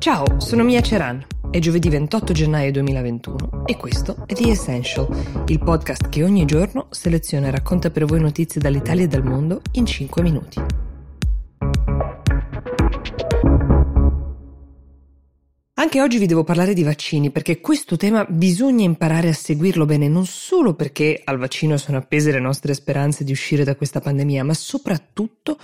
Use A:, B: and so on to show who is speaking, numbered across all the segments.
A: Ciao, sono Mia Ceran. È giovedì 28 gennaio 2021 e questo è The Essential, il podcast che ogni giorno seleziona e racconta per voi notizie dall'Italia e dal mondo in 5 minuti. Anche oggi vi devo parlare di vaccini perché questo tema bisogna imparare a seguirlo bene, non solo perché al vaccino sono appese le nostre speranze di uscire da questa pandemia, ma soprattutto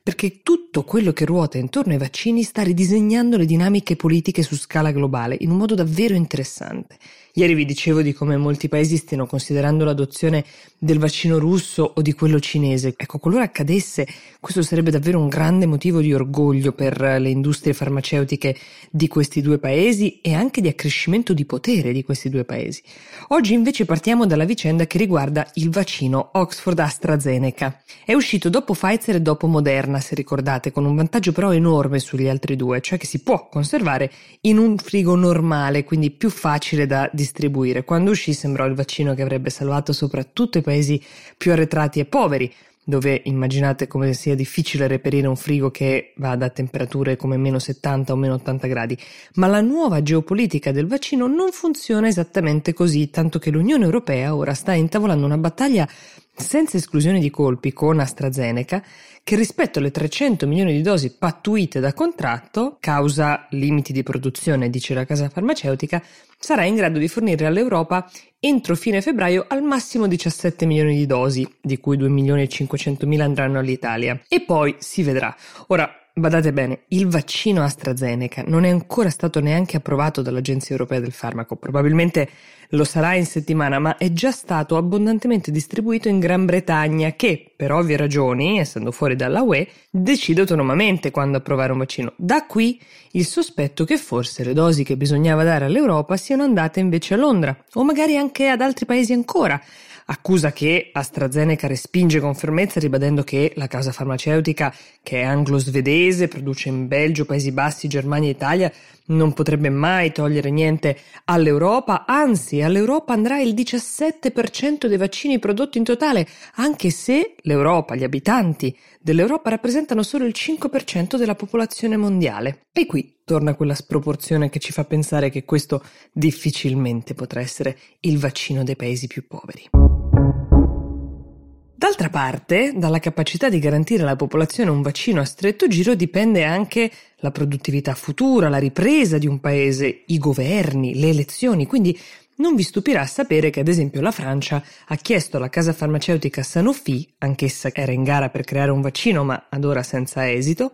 A: perché tutto quello che ruota intorno ai vaccini sta ridisegnando le dinamiche politiche su scala globale in un modo davvero interessante. Ieri vi dicevo di come molti paesi stiano considerando l'adozione del vaccino russo o di quello cinese. Ecco, qualora accadesse, questo sarebbe davvero un grande motivo di orgoglio per le industrie farmaceutiche di questi due paesi e anche di accrescimento di potere di questi due paesi. Oggi invece partiamo dalla vicenda che riguarda il vaccino Oxford AstraZeneca. È uscito dopo Pfizer e dopo Moderna, se ricordate, con un vantaggio però enorme sugli altri due, cioè che si può conservare in un frigo normale, quindi più facile da distribuire. Quando uscì sembrò il vaccino che avrebbe salvato soprattutto i paesi più arretrati e poveri, dove immaginate come sia difficile reperire un frigo che vada a temperature come meno 70 o meno 80 gradi. Ma la nuova geopolitica del vaccino non funziona esattamente così, tanto che l'Unione Europea ora sta intavolando una battaglia senza esclusione di colpi con AstraZeneca, che rispetto alle 300 milioni di dosi pattuite da contratto, causa limiti di produzione, dice la casa farmaceutica, sarà in grado di fornire all'Europa entro fine febbraio al massimo 17 milioni di dosi, di cui 2 milioni e 500 mila andranno all'Italia. E poi si vedrà. Ora, Badate bene, il vaccino AstraZeneca non è ancora stato neanche approvato dall'Agenzia Europea del Farmaco, probabilmente lo sarà in settimana, ma è già stato abbondantemente distribuito in Gran Bretagna che, per ovvie ragioni, essendo fuori dalla UE, decide autonomamente quando approvare un vaccino. Da qui il sospetto che forse le dosi che bisognava dare all'Europa siano andate invece a Londra, o magari anche ad altri paesi ancora, accusa che AstraZeneca respinge con fermezza ribadendo che la casa farmaceutica, che è anglo-svedese, produce in Belgio, Paesi Bassi, Germania e Italia, non potrebbe mai togliere niente all'Europa, anzi all'Europa andrà il 17% dei vaccini prodotti in totale, anche se l'Europa, gli abitanti dell'Europa rappresentano solo il 5% della popolazione mondiale. E qui torna quella sproporzione che ci fa pensare che questo difficilmente potrà essere il vaccino dei paesi più poveri. D'altra parte, dalla capacità di garantire alla popolazione un vaccino a stretto giro dipende anche la produttività futura, la ripresa di un paese, i governi, le elezioni, quindi non vi stupirà sapere che ad esempio la Francia ha chiesto alla casa farmaceutica Sanofi, anch'essa era in gara per creare un vaccino ma ad ora senza esito,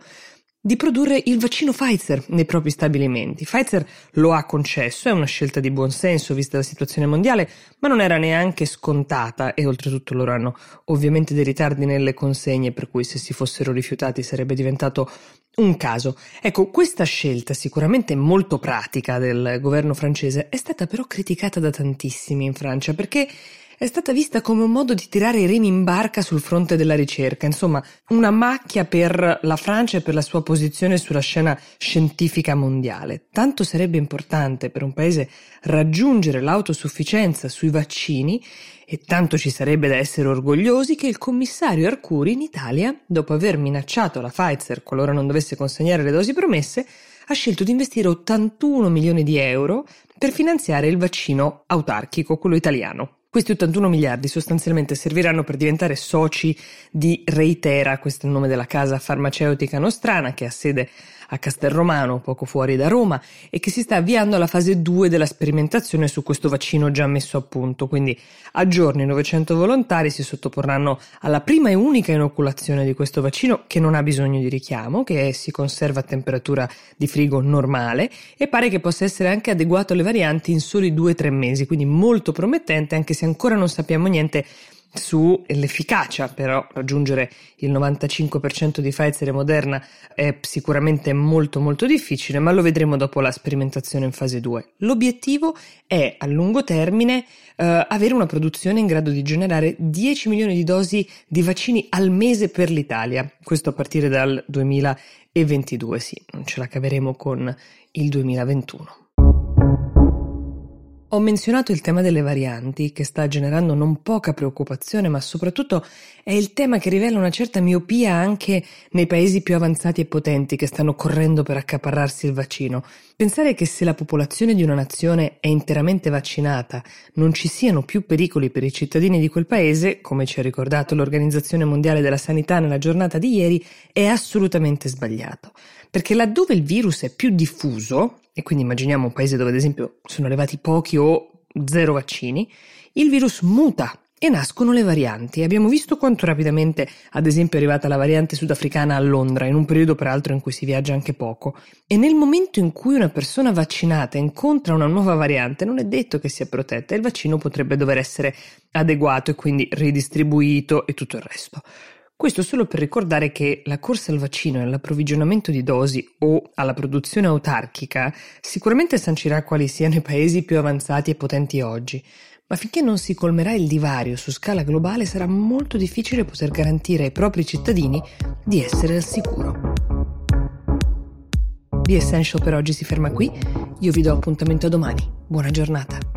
A: di produrre il vaccino Pfizer nei propri stabilimenti. Pfizer lo ha concesso, è una scelta di buon senso vista la situazione mondiale, ma non era neanche scontata e oltretutto loro hanno ovviamente dei ritardi nelle consegne, per cui se si fossero rifiutati sarebbe diventato un caso. Ecco, questa scelta sicuramente molto pratica del governo francese è stata però criticata da tantissimi in Francia perché è stata vista come un modo di tirare i remi in barca sul fronte della ricerca, insomma, una macchia per la Francia e per la sua posizione sulla scena scientifica mondiale. Tanto sarebbe importante per un paese raggiungere l'autosufficienza sui vaccini e tanto ci sarebbe da essere orgogliosi che il commissario Arcuri in Italia, dopo aver minacciato la Pfizer qualora non dovesse consegnare le dosi promesse, ha scelto di investire 81 milioni di euro per finanziare il vaccino autarchico, quello italiano. Questi 81 miliardi sostanzialmente serviranno per diventare soci di Reitera, questo è il nome della casa farmaceutica nostrana che ha sede a Castelromano, poco fuori da Roma, e che si sta avviando alla fase 2 della sperimentazione su questo vaccino già messo a punto. Quindi a giorni 900 volontari si sottoporranno alla prima e unica inoculazione di questo vaccino che non ha bisogno di richiamo, che si conserva a temperatura di frigo normale e pare che possa essere anche adeguato alle varianti in soli 2-3 mesi, quindi molto promettente anche se ancora non sappiamo niente sull'efficacia, però raggiungere il 95% di Pfizer Moderna è sicuramente molto molto difficile, ma lo vedremo dopo la sperimentazione in fase 2. L'obiettivo è a lungo termine eh, avere una produzione in grado di generare 10 milioni di dosi di vaccini al mese per l'Italia, questo a partire dal 2022, sì, non ce la caveremo con il 2021. Ho menzionato il tema delle varianti, che sta generando non poca preoccupazione, ma soprattutto è il tema che rivela una certa miopia anche nei paesi più avanzati e potenti che stanno correndo per accaparrarsi il vaccino. Pensare che se la popolazione di una nazione è interamente vaccinata non ci siano più pericoli per i cittadini di quel paese, come ci ha ricordato l'Organizzazione Mondiale della Sanità nella giornata di ieri, è assolutamente sbagliato. Perché laddove il virus è più diffuso, e quindi immaginiamo un paese dove ad esempio sono arrivati pochi o zero vaccini, il virus muta e nascono le varianti. Abbiamo visto quanto rapidamente, ad esempio, è arrivata la variante sudafricana a Londra, in un periodo peraltro in cui si viaggia anche poco. E nel momento in cui una persona vaccinata incontra una nuova variante, non è detto che sia protetta e il vaccino potrebbe dover essere adeguato e quindi ridistribuito e tutto il resto. Questo solo per ricordare che la corsa al vaccino e all'approvvigionamento di dosi o alla produzione autarchica sicuramente sancirà quali siano i paesi più avanzati e potenti oggi, ma finché non si colmerà il divario su scala globale sarà molto difficile poter garantire ai propri cittadini di essere al sicuro. The Essential per oggi si ferma qui, io vi do appuntamento a domani. Buona giornata.